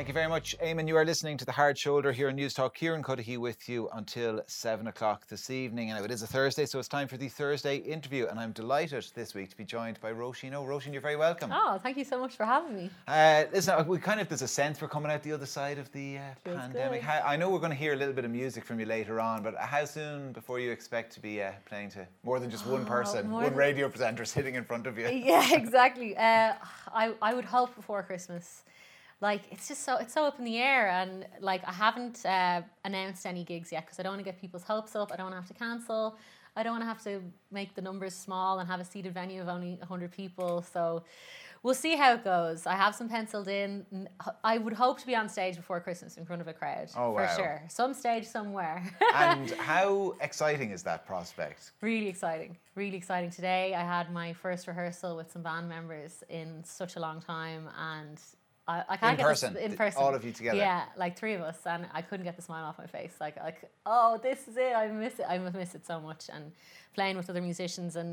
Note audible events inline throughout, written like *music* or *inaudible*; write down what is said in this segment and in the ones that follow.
Thank you very much, Eamon. You are listening to The Hard Shoulder here on News Talk. Kieran Cuddihy with you until 7 o'clock this evening. And it is a Thursday, so it's time for the Thursday interview. And I'm delighted this week to be joined by Roisin O. Roisin, you're very welcome. Oh, thank you so much for having me. Uh, listen, we kind of, there's a sense we're coming out the other side of the uh, pandemic. good. I know we're going to hear a little bit of music from you later on, but how soon before you expect to be uh, playing to more than just one person, Oh, one than- radio presenter *laughs* sitting in front of you? Yeah, exactly. Uh, I I would hope before Christmas. Like it's just so it's so up in the air, and like I haven't uh, announced any gigs yet because I don't want to get people's hopes up. I don't want to have to cancel. I don't want to have to make the numbers small and have a seated venue of only hundred people. So. We'll see how it goes. I have some penciled in. i would hope to be on stage before Christmas in front of a crowd. Oh, for wow. sure. Some stage somewhere. *laughs* and how exciting is that prospect? Really exciting. Really exciting. Today I had my first rehearsal with some band members in such a long time and I, I can't In get this- person? in person. all of you together? Yeah, like three of us and I couldn't get the smile off my face. Like like oh this is it. I miss it. I miss it so much and playing with other musicians and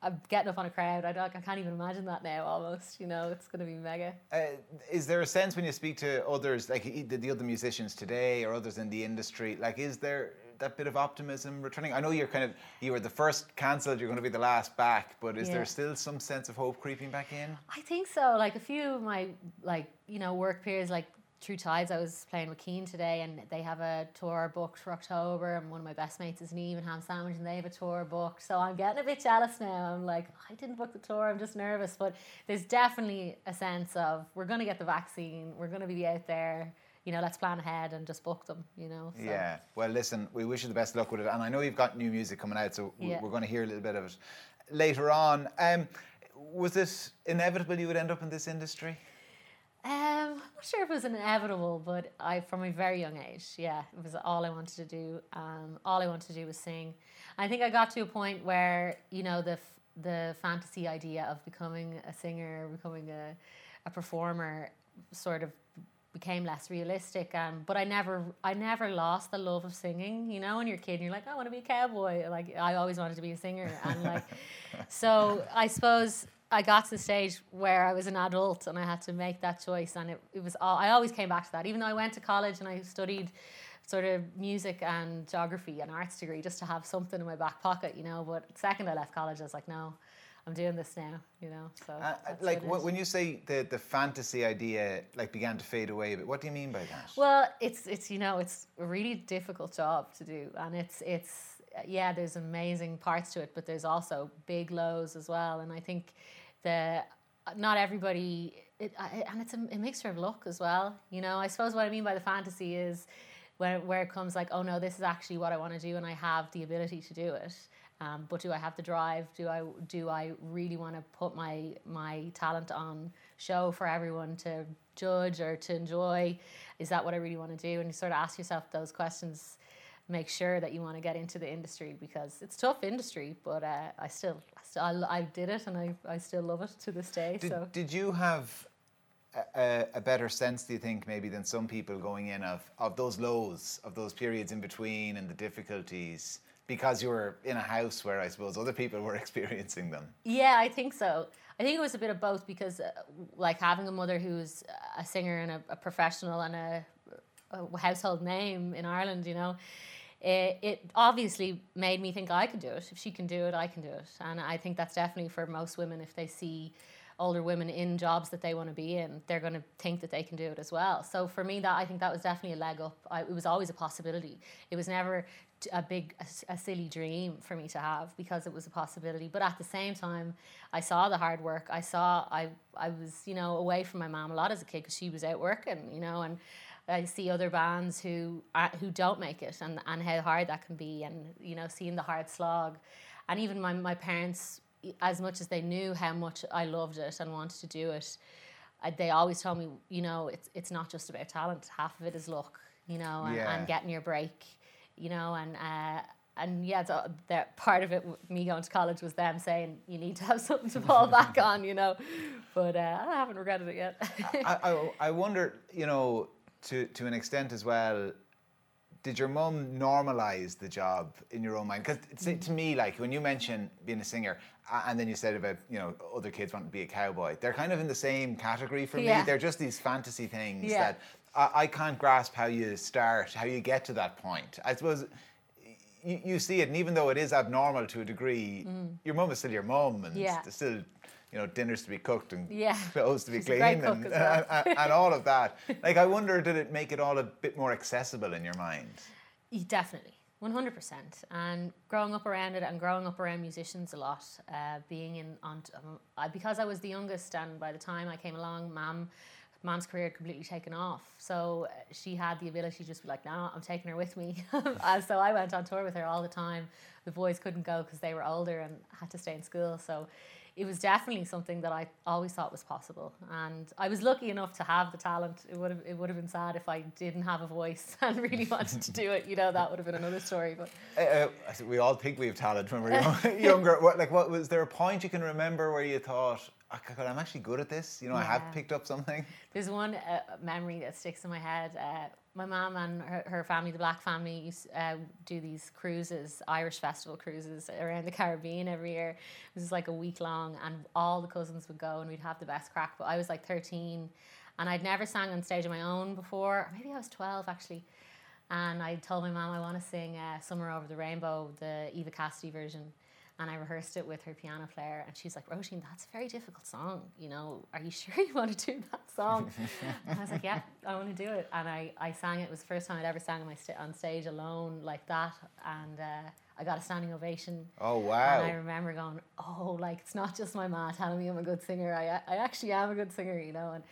I'm getting up on a crowd. I don't I can't even imagine that now almost, you know, it's gonna be mega. Uh, is there a sense when you speak to others, like the, the other musicians today or others in the industry, like is there that bit of optimism returning? I know you're kind of you were the first cancelled, you're going to be the last back, but is Yeah. there still some sense of hope creeping back in? I think so. Like a few of my like you know work peers, like True Tides. I was playing with Keen today, and they have a tour booked for October. And one of my best mates is Niamh and Ham Sandwich, and they have a tour booked. So I'm getting a bit jealous now. I'm like, I didn't book the tour. I'm just nervous. But there's definitely a sense of we're gonna get the vaccine. We're gonna be out there. You know, let's plan ahead and just book them. You know. So. Yeah. Well, listen, we wish you the best luck with it, and I know you've got new music coming out, so Yeah. we're going to hear a little bit of it later on. Um, was it inevitable you would end up in this industry? Um, I'm not sure if it was inevitable, but I, from a very young age, yeah, it was all I wanted to do. Um, all I wanted to do was sing. I think I got to a point where you know the f- the fantasy idea of becoming a singer, becoming a a performer, sort of became less realistic. Um, but I never, I never lost the love of singing. You know, when you're a kid, and you're like, I want to be a cowboy. Like I always wanted to be a singer, and like, *laughs* so I suppose I got to the stage where I was an adult and I had to make that choice, and it, it was all. I always came back to that, even though I went to college and I studied sort of music and geography and arts degree just to have something in my back pocket, you know. But the second I left college, I was like, no, I'm doing this now, you know. So Uh, uh like what it wh- is. when you say the, the fantasy idea like began to fade away, but what do you mean by that? Well, it's it's you know it's a really difficult job to do, and it's it's uh, yeah, there's amazing parts to it, but there's also big lows as well, and I think the uh, not everybody it, I- and it's a, a mixture of luck as well. You know, I suppose what I mean by the fantasy is where where it comes like, oh no, this is actually what I want to do, and I have the ability to do it. Um, but do I have the drive? Do I do I really want to put my my talent on show for everyone to judge or to enjoy? Is that what I really want to do? And you sort of ask yourself those questions. Make sure that you want to get into the industry because it's tough industry, but uh, I still, I, still I, I did it and I, I still love it to this day. Did, so did you have a, a, a better sense, do you think, maybe than some people going in of, of those lows, of those periods in between and the difficulties? Because you were in a house where I suppose other people were *laughs* experiencing them. Yeah, I think so. I think it was a bit of both because, uh, like, having a mother who's a singer and a, a professional and a, a household name in Ireland, you know, it, it obviously made me think I could do it. If she can do it, I can do it. And I think that's definitely for most women, if they see older women in jobs that they want to be in, they're going to think that they can do it as well. So for me, that I think that was definitely a leg up. I, it was always a possibility. It was never a big, a, a silly dream for me to have because it was a possibility. But at the same time, I saw the hard work. I saw I I was you know away from my mom a lot as a kid because she was out working, you know, and I see other bands who are, who don't make it and, and how hard that can be, and you know, seeing the hard slog, and even my my parents, as much as they knew how much I loved it and wanted to do it, I, they always told me, you know, it's it's not just about talent. Half of it is luck, you know, and, Yeah. and getting your break, you know, and. Uh, and yeah, so that part of it, me going to college, was them saying you need to have something to fall back *laughs* on, you know. But uh, I haven't regretted it yet. I, I, *laughs* I wonder, you know, to to an extent as well. Did your mum normalize the job in your own mind? Because to me, like when you mention being a singer, and then you said about you know other kids want to be a cowboy, they're kind of in the same category for me. Yeah. They're just these fantasy things Yeah. that I, I can't grasp how you start, how you get to that point. I suppose you, you see it, and even though it is abnormal to a degree, your mum is still your mum, and Mm. Yeah. there's still you know dinners to be cooked and Yeah. *laughs* clothes to be She's clean and, well. and, and all of that. *laughs* Like I wonder, did it make it all a bit more accessible in your mind? Yeah, Definitely, one hundred percent. And growing up around it, and growing up around musicians a lot, uh, being in on um, I, because I was the youngest, and by the time I came along, mum. Mom's career had completely taken off, so uh, she had the ability to just be like, "No, I'm taking her with me." *laughs* so I went on tour with her all the time. The boys couldn't go because they were older and had to stay in school. So it was definitely something that I always thought was possible, and I was lucky enough to have the talent. It would have it would have been sad if I didn't have a voice *laughs* and really *laughs* wanted to do it. You know, that would have been another story. But Uh, uh, we all think we have talent when we're young, *laughs* younger. What, like, what was there a point you can remember where you thought, oh, God, I'm actually good at this? You know, I have picked up something. there's one uh, memory that sticks in my head. My mom and her, her family, the Black family, used uh, do these cruises, Irish festival cruises around the Caribbean every year. It was like a week long, and all the cousins would go, and we'd have the best crack. But I was like 13, and I'd never sang on stage on my own before. Or maybe I was 12 actually. And I told my mom I want to sing uh, "Somewhere Over the Rainbow," the Eva Cassidy version. And I rehearsed it with her piano player, and she's like, "Roisin, that's a very difficult song. You know, are you *laughs* sure you want to do that song?" and I was like, "Yeah, I want to do it." And I, I sang it. It was the first time I'd ever sang on my sta- on stage alone like that, and uh, I got a standing ovation. Oh, wow. And I remember going, oh, like it's not just my ma telling me I'm a good singer. I, I actually am a good singer, you know. And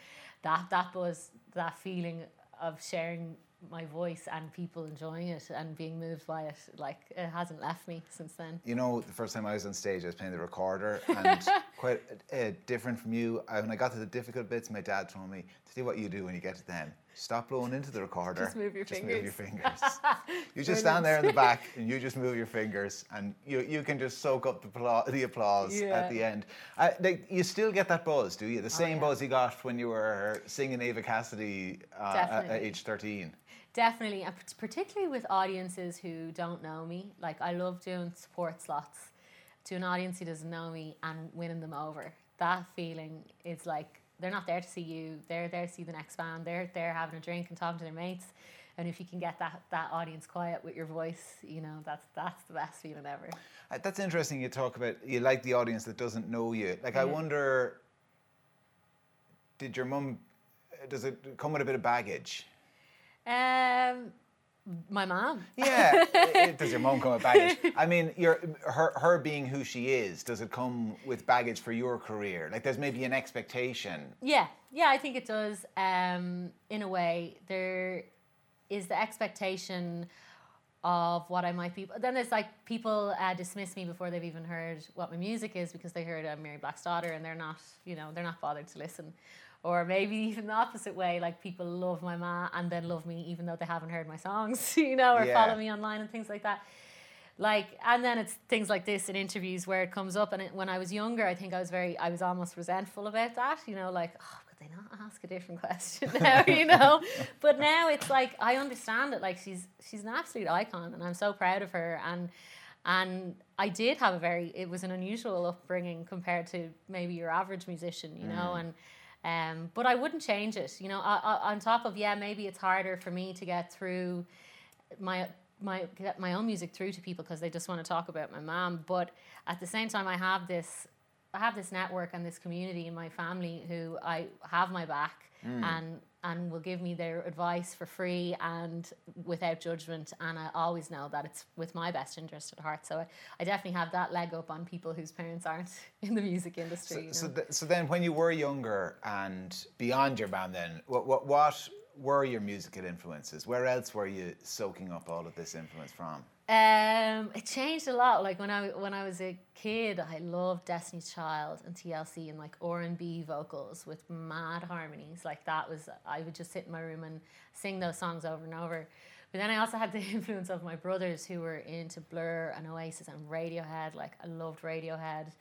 that that was that feeling of sharing my voice and people enjoying it and being moved by it. Like it hasn't left me since then. You know, the first time I was on stage, I was playing the recorder, *laughs* and quite uh, different from you. I, when I got to the difficult bits, my dad told me to do what you do when you get to them. Stop blowing into the recorder. Just move your Just move your fingers." fingers. *laughs* you just stand there in the back, and you just move your fingers, and you, you can just soak up the, appla- the applause Yeah. at the end. Like, you still get that buzz, do you? The same yeah. buzz you got when you were singing Eva Cassidy uh, at, at age 13. Definitely, and particularly with audiences who don't know me. Like I love doing support slots to an audience who doesn't know me and winning them over. That feeling is like they're not there to see you; they're there to see the next band. They're there having a drink and talking to their mates. And if you can get that that audience quiet with your voice, you know that's that's the best feeling ever. Uh, That's interesting. You talk about you like the audience that doesn't know you. Like I wonder, did your mum? Does it come with a bit of baggage? Um, my mom. Yeah. *laughs* does your mom come with baggage? I mean, your her her being who she is. Does it come with baggage for your career? Like there's maybe an expectation. Yeah, yeah, I think it does. Um, in a way, there is the expectation of what I might be. But then there's like people uh, dismiss me before they've even heard what my music is because they heard I'm Mary Black's daughter and they're not, you know, they're not bothered to listen. Or maybe even the opposite way, like people love my ma and then love me even though they haven't heard my songs, *laughs* you know, or Yeah. follow me online and things like that. Like and then it's things like this in interviews where it comes up and it, when i was younger i think i was very i was almost resentful about that you know like oh could they not ask a different *laughs* question now? *laughs* You know? But now it's like i understand it like she's she's an absolute icon and i'm so proud of her and and i did have a very it was an unusual upbringing compared to maybe your average musician you know mm. and um, but i wouldn't change it you know I, I, on top of yeah maybe it's harder for me to get through my my get my own music through to people because they just want to talk about my mom. But at the same time, I have this I have this network and this community in my family who I have my back and and will give me their advice for free and without judgment. And I always know that it's with my best interest at heart. So I, I definitely have that leg up on people whose parents aren't *laughs* in the music industry. So, you know? so, th- so then, when you were younger and beyond your band, then what what what were your musical influences? Where else were you soaking up all of this influence from? Um, it changed a lot. Like when I when I was a kid, I loved Destiny's Child and TLC and like R and B vocals with mad harmonies. Like that was I would just sit in my room and sing those songs over and over. But then I also had the *laughs* influence of my brothers who were into Blur and Oasis and Radiohead. Like I loved Radiohead.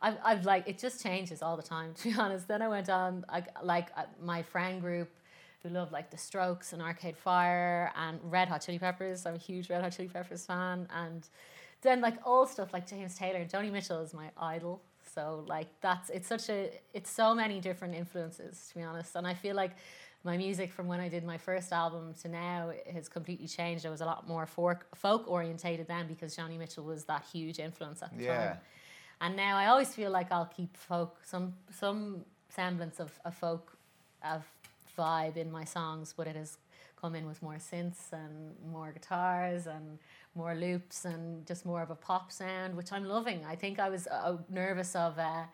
I've, I've like it just changes all the time. *laughs* To be honest, then I went on I, like uh, my friend group who love like The Strokes and Arcade Fire and Red Hot Chili Peppers. I'm a huge Red Hot Chili Peppers fan. And then like old stuff like James Taylor. Joni Mitchell is my idol. So like that's it's such a it's so many different influences to be honest. And I feel like my music from when I did my first album to now has completely changed. I was a lot more folk folk orientated then because Joni Mitchell was that huge influence at the Yeah. time. And now I always feel like I'll keep folk some some semblance of a folk of vibe in my songs, but it has come in with more synths and more guitars and more loops and just more of a pop sound, which I'm loving. I think I was uh, nervous of. Uh,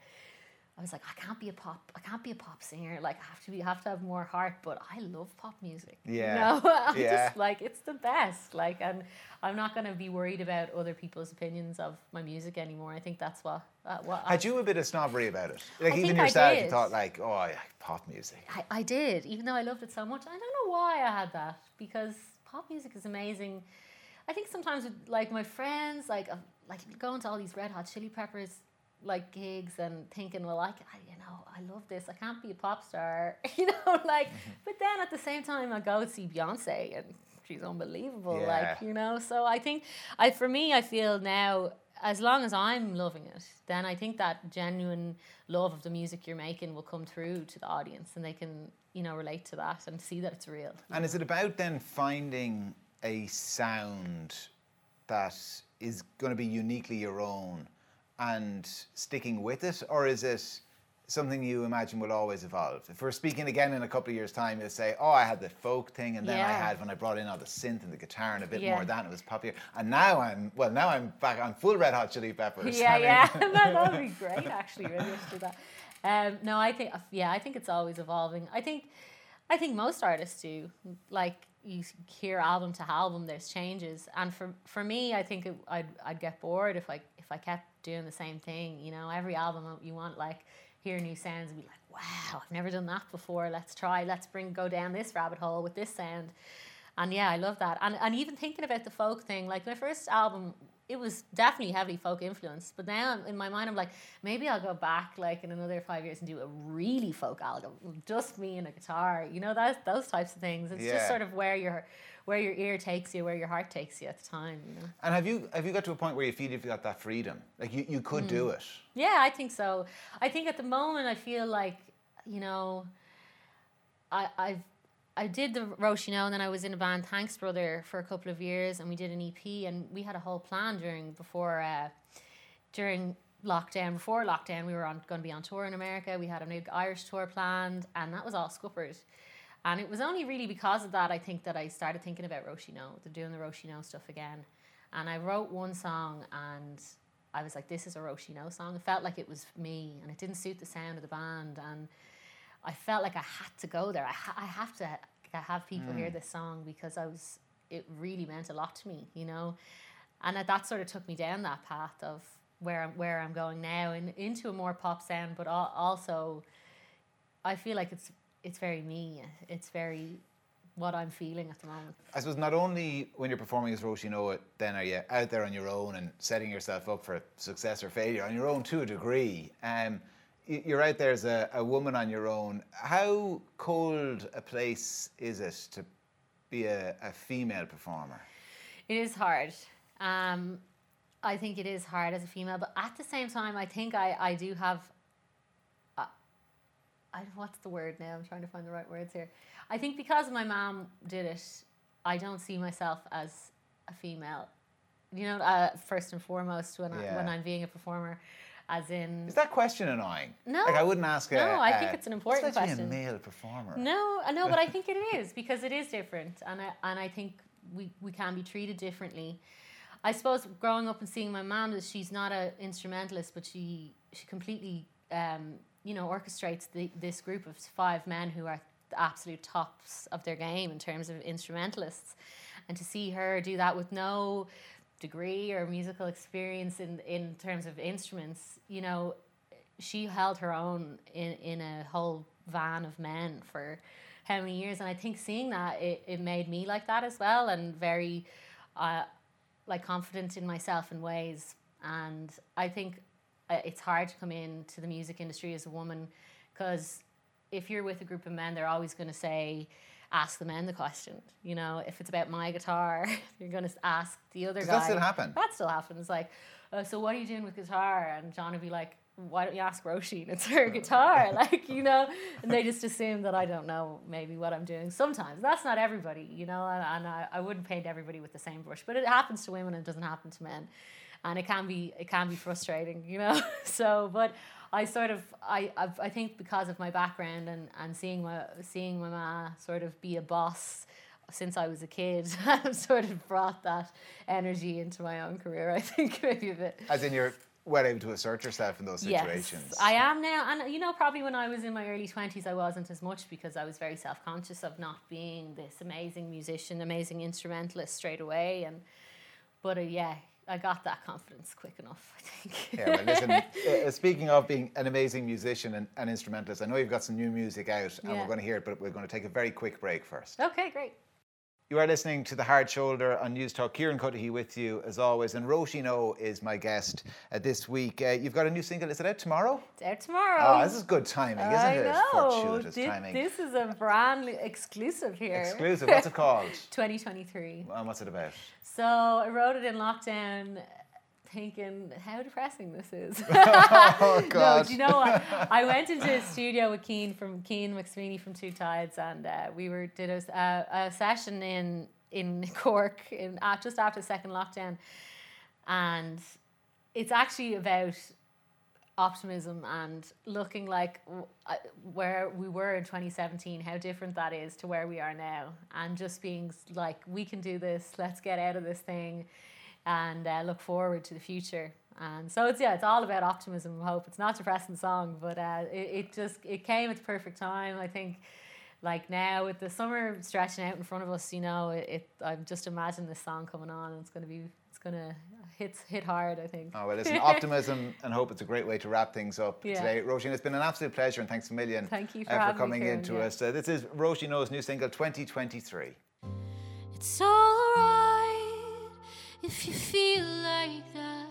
I was like, I can't be a pop. I can't be a pop singer. Like, I have to be. Have to have more heart. But I love pop music. Yeah. You know? *laughs* I Yeah. just like it's the best. Like, and I'm not going to be worried about other people's opinions of my music anymore. I think that's what. Uh, what I, Had you a bit of snobbery about it? Like I even I yourself, you thought like, oh, yeah, pop music. I, I did, even though I loved it so much. I don't know why I had that because pop music is amazing. I think sometimes with like my friends, like uh, like going to all these Red Hot Chili Peppers like gigs and thinking, well, I, I you know I love this. I can't be a pop star, *laughs* you know, *laughs* like. Mm-hmm. But then at the same time, I go see Beyonce and she's unbelievable, Yeah. like you know. So I think I for me, I feel now as long as I'm loving it, then I think that genuine love of the music you're making will come through to the audience and they can, you know, relate to that and see that it's real. And is it about then finding a sound that is going to be uniquely your own and sticking with it, or is it something you imagine will always evolve? If we're speaking again in a couple of years' time, you'll say, "Oh, I had the folk thing, and then I had when I brought in all the synth and the guitar and a bit Yeah. more of that, and it was popular." And now I'm well, now I'm back on full Red Hot Chili Peppers. Yeah, *laughs* I mean- yeah, *laughs* *laughs* that would be great. Actually, really do that. Um, no, I think yeah, I think it's always evolving. I think, I think most artists do. Like you hear album to album, there's changes, and for for me, I think it, I'd I'd get bored if I if I kept doing the same thing. You know, every album you want like hear new sounds and be like, wow, I've never done that before. Let's try. Let's bring go down this rabbit hole with this sound. And yeah, I love that. And and even thinking about the folk thing, like my first album, it was definitely heavily folk influenced. But now in my mind, I'm like, maybe I'll go back like in another five years and do a really folk album, just me and a guitar. You know, that those types of things. It's Yeah. just sort of where your where your ear takes you, where your heart takes you at the time. You know. And have you have you got to a point where you feel you've got that freedom? Like you, you could Mm. do it. Yeah, I think so. I think at the moment I feel like, you know, I I've I did the Roisin O and then I was in a band Thanks Brother for a couple of years and we did an EP and we had a whole plan during before uh, during lockdown. Before lockdown we were on going to be on tour in America. We had a Irish tour planned and that was all scuppered. And it was only really because of that I think that I started thinking about Roisin O the doing the Roisin O stuff again. And I wrote one song and I was like this is a Roisin O song. It felt like it was me and it didn't suit the sound of the band and I felt like I had to go there. I, ha- I have to have people hear this song because I was. It really meant a lot to me, you know, and that- that sort of took me down that path of where I'm where I'm going now and into a more pop sound, but al- also, I feel like it's it's very me. It's very what I'm feeling at the moment. I suppose not only when you're performing as Roisin O, then are you out there on your own and setting yourself up for success or failure on your own to a degree. Um, you're out there as a, a woman on your own. How cold a place is it to be a, a female performer? It is hard. Um, I think it is hard as a female, but at the same time, I think I, I do have. Uh, I, what's the word now? I'm trying to find the right words here. I think because my mom did it, I don't see myself as a female. You know, uh, first and foremost, when, I, when I'm being a performer, as in. Is that question annoying? No. Like I wouldn't ask. A, No, I think a- it's an important "What's it question." a male performer. No, I know, but I think it is because it is different, and I and I think we, we can be treated differently. I suppose growing up and seeing my mom, that she's not an instrumentalist, but she she completely um, you know orchestrates the, this group of five men who are the absolute tops of their game in terms of instrumentalists, and to see her do that with no degree or musical experience in in terms of instruments, you know, she held her own in, in a whole van of men for how many years. And i think seeing that it, it made me like that as well and very uh, like confident in myself in ways. And i think uh, it's hard to come into the music industry as a woman because if you're with a group of men they're always going to say ask the men the question. You know, if it's about my guitar, *laughs* you're going to ask the other guy. that still happen? That still happens. Like, uh, so what are you doing with guitar? And John would be like, why don't you ask Roisin? It's her guitar. *laughs* like, you know, and they just assume that I don't know maybe what I'm doing. Sometimes that's not everybody, you know, and, and I, I wouldn't paint everybody with the same brush, but it happens to women and it doesn't happen to men. And it can be, it can be frustrating, you know? *laughs* so, but I sort of, I, I've, I think because of my background and, and seeing my, seeing my ma sort of be a boss, since I was a kid, *laughs* I've sort of brought that energy into my own career. I think *laughs* maybe a bit. As in, you're well able to assert yourself in those situations. Yes, I am now, and you know, probably when I was in my early twenties, I wasn't as much because I was very self conscious of not being this amazing musician, amazing instrumentalist straight away, and but uh, yeah. I got that confidence quick enough, I think. yeah, well, listen, *laughs* uh, speaking of being an amazing musician and, and instrumentalist, I know you've got some new music out and Yeah. we're going to hear it, but we're going to take a very quick break first. okay, great. You are listening to The Hard Shoulder on News Talk. Kieran Cuddihy with you as always, and Roisin is my guest uh, this week. Uh, you've got a new single, is it out tomorrow? It's out tomorrow. Oh, this is good timing, isn't I it? know. Fortuitous timing. This is a brand new exclusive here. Exclusive. What's it called? *laughs* 2023. and what's it about? So I wrote it in lockdown thinking how depressing this is. *laughs* Oh, *laughs* no, God. do you know what? I went into a studio with Keen from Keen McSweeney from Two Tides, and uh, we were did a session in in *laughs* Cork in uh, just after the second lockdown, and it's actually about optimism and looking like w- uh, where we were in 2017 how different that is to where we are now and just being like we can do this let's get out of this thing and uh, look forward to the future and so it's yeah it's all about optimism and hope it's not a depressing song but uh, it, it just it came at the perfect time i think like now with the summer stretching out in front of us you know it, it i'm just imagine this song coming on and it's going to be it's going to hit hit hard i think Oh, well, listen, *laughs* optimism and hope it's a great way to wrap things up Yeah. today. Roisin, it's been an absolute pleasure and thanks a million Thank you for uh, having me, coming in to yeah. us. Uh, this is Roisin O's new single, 2023. It's alright if you feel like that.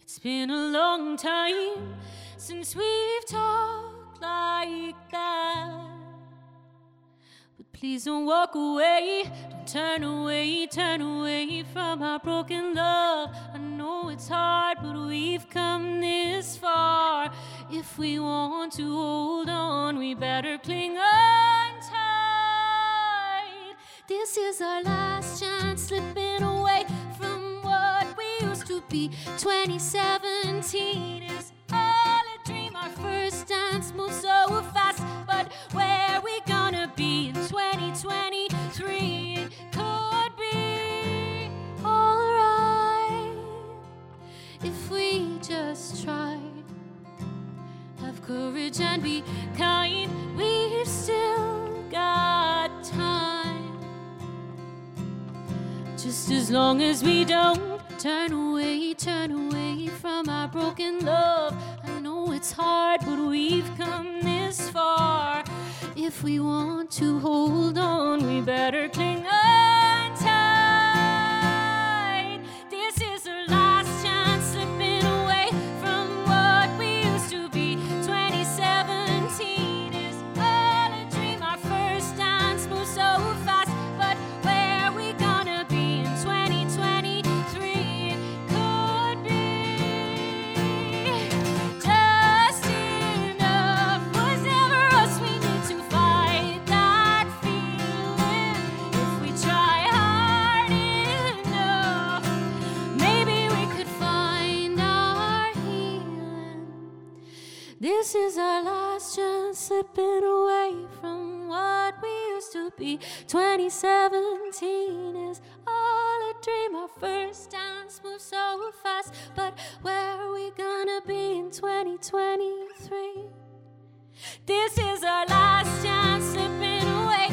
It's been a long time since we've talked like that. But please don't walk away, don't turn away, turn away from our broken love. I know it's hard, but we've come this far. If we want to hold on, we better cling on tight. This is our last chance, slipping be. 2017 is all a dream. Our first dance moves so fast, but where we gonna be in 2023? It could be alright if we just tried. Have courage and be kind. We've still got time. Just as long as we don't turn away, turn away from our broken love. I know it's hard, but we've come this far. If we want to hold on, we better cling on slipping away from what we used to be. 2017 is all a dream. Our first dance moves so fast, but where are we gonna be in 2023? This is our last chance, slipping away.